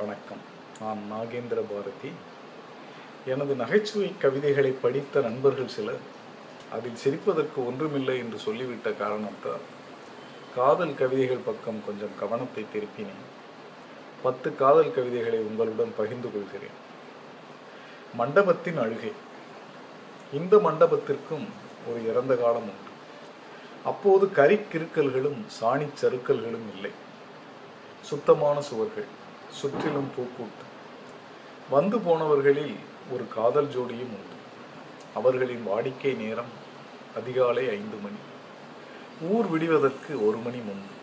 வணக்கம். நான் நாகேந்திர பாரதி. எனது நகைச்சுவை கவிதைகளை படித்த நண்பர்கள் சிலர் அதில் சிரிப்பதற்கு ஒன்றுமில்லை என்று சொல்லிவிட்ட காரணத்தால் காதல் கவிதைகள் பக்கம் கொஞ்சம் கவனத்தை திருப்பினேன். பத்து காதல் கவிதைகளை உங்களுடன் பகிர்ந்து கொள்கிறேன். மண்டபத்தின் அழுகை. இந்த மண்டபத்திற்கும் ஒரு இறந்த காலம் உண்டு. அப்போது கரிக்கிருக்கல்களும் சாணிச் சறுக்கல்களும் இல்லை. சுத்தமான சுவர்கள். சுற்றிலும் பூக்கூட்டு வந்து போனவர்களில் ஒரு காதல் ஜோடியும் உண்டு. அவர்களின் வாடிக்கை நேரம் அதிகாலை ஐந்து மணி. ஊர் விடுவதற்கு ஒரு மணி முன்பு.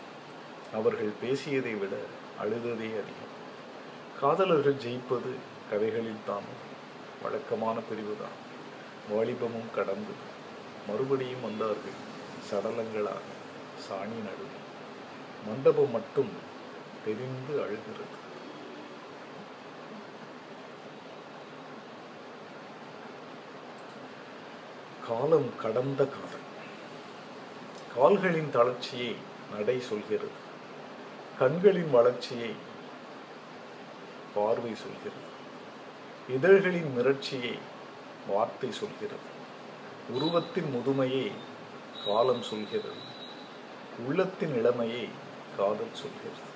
அவர்கள் பேசியதை விட அழுததே அதிகம். காதலர்கள் ஜெயிப்பது கதைகளில் தான் வழக்கமான பிரிவுதான். வாலிபமும் கடந்து மறுபடியும் வந்தார்கள் சடலங்களாக சாணி நடுவே மண்டபம் மட்டும் தெரிந்து அழுகிறது. காலம் கடந்த காதல். கால்களின் தளர்ச்சியை நடை சொல்கிறது. கண்களின் வளர்ச்சியை பார்வை சொல்கிறது. இதழ்களின் மிரட்சியை வார்த்தை சொல்கிறது. உருவத்தின் முதுமையை காலம் சொல்கிறது. உள்ளத்தின் இளமையை காதல் சொல்கிறது.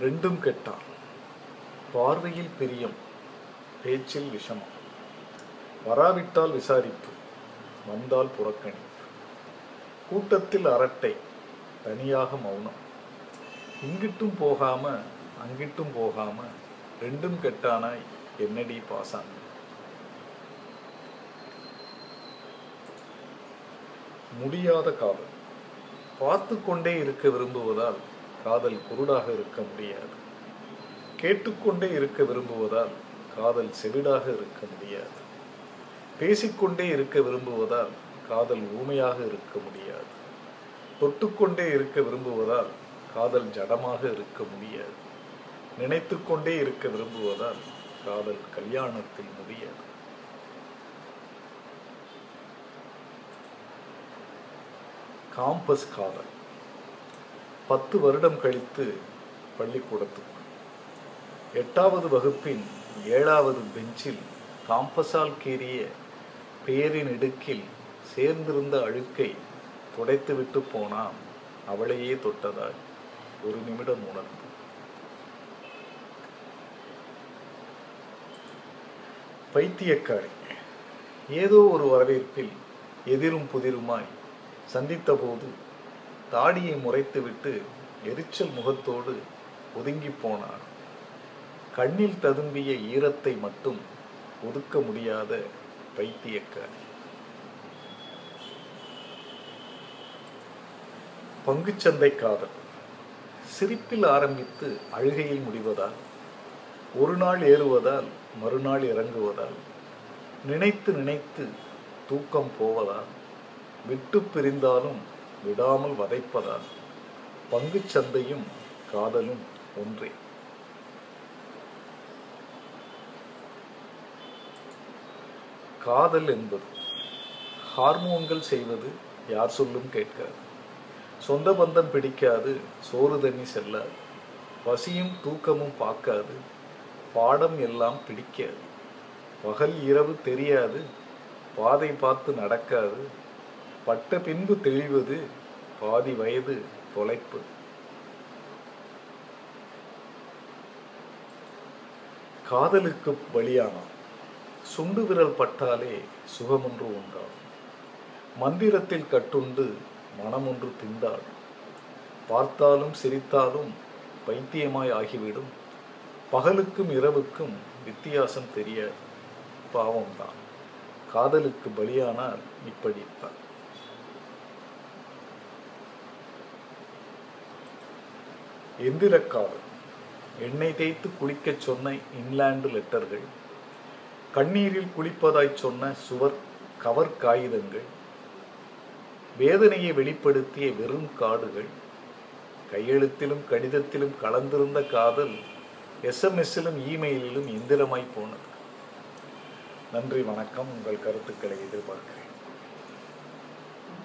ரெண்டும் கெட்டால் பார்வையில் பிரியம். பேச்சில் விஷமம். வராவிட்டால் விசாரிப்பு வந்தால் புறக்கணிப்பு. கூட்டத்தில் அரட்டை தனியாக மௌனம். இங்கிட்டும் போகாம அங்கிட்டும் போகாம ரெண்டும் கெட்டானாய் என்னடி பாசாங்க? முடியாத காதல். பார்த்து கொண்டே இருக்க விரும்புவதால் காதல் குருடாக இருக்க முடியாது. கேட்டுக்கொண்டே இருக்க விரும்புவதால் காதல் செவிடாக இருக்க முடியாது. பேசிக்கொண்டே இருக்க விரும்புவதால் காதல் ஊமையாக இருக்க முடியாது. தொட்டுக்கொண்டே இருக்க விரும்புவதால் காதல் ஜடமாக இருக்க முடியாது. நினைத்து கொண்டே இருக்க விரும்புவதால் காதல் கல்யாணத்தில் முடியாது. காம்பஸ் காதல். பத்து வருடம் கழித்து பள்ளிக்கூடத்துக்கு எட்டாவது வகுப்பின் ஏழாவது பெஞ்சில் காம்பஸால் கீறிய பேரின் இடுக்கில் சேர்ந்திருந்த அழுக்கை துடைத்துவிட்டு போனான். அவளையே தொட்டதாய் ஒரு நிமிடம் உணர்ந்து. பைத்தியக்காரி ஏதோ ஒரு வரவேற்பில் எதிரும் புதிருமாய் சந்தித்தபோது தாடியை முறைத்துவிட்டு எரிச்சல் முகத்தோடு ஒதுங்கி போனான். கண்ணில் ததும்பிய ஈரத்தை மட்டும் ஒதுக்க முடியாத பைத்தியக்காரி. பங்குச்சந்தை காதல். சிரிப்பில் ஆரம்பித்து அழுகையில் முடிவதால் ஒரு நாள் ஏறுவதால் மறுநாள் இறங்குவதால் நினைத்து நினைத்து தூக்கம் போவதால் விட்டு பிரிந்தாலும் விடாமல் வதைப்பதால் பங்குச்சந்தையும் காதலும் ஒன்றே. காதல் என்பது ஹார்மோன்கள் செய்வது யார் சொல்லும் கேட்காது. சொந்த பந்தம் பிடிக்காது சோறு தண்ணி செல்லாது. பசியும் தூக்கமும் பார்க்காது பாடம் எல்லாம் பிடிக்காது. பகல் இரவு தெரியாது பாதை பார்த்து நடக்காது. பட்ட பின்பு தெளிவது பாதி வயது தொலைப்பு. காதலுக்கு பலியானான் சுண்டு விரல் பட்டாலே சுகமொன்று உண்டாகும் மந்திரத்தில் கட்டுண்டு மனமொன்று திண்டாடும் பார்த்தாலும் சிரித்தாலும் பைத்தியமாய் ஆகிவிடும். பகலுக்கும் இரவுக்கும் வித்தியாசம் தெரியாது. பாவம்தான். காதலுக்கு பலியானால் இப்படித்தான் எந்திரக்காவல் எண்ணெய் தேய்த்து குளிக்கச் சொன்ன இன்லாண்டு லெட்டர்கள். கண்ணீரில் குளிப்பதாய் சொன்ன சுவர் கவர் காகிதங்கள் வேதனையை வெளிப்படுத்திய வெறும் காடுகள் கையெழுத்திலும் கடிதத்திலும் கலந்திருந்த காதல் எஸ்எம்எஸ்ஸிலும் இமெயிலிலும் இந்திரமாய் போனது. நன்றி வணக்கம். உங்கள் கருத்துக்களை எதிர்பார்க்கிறேன்.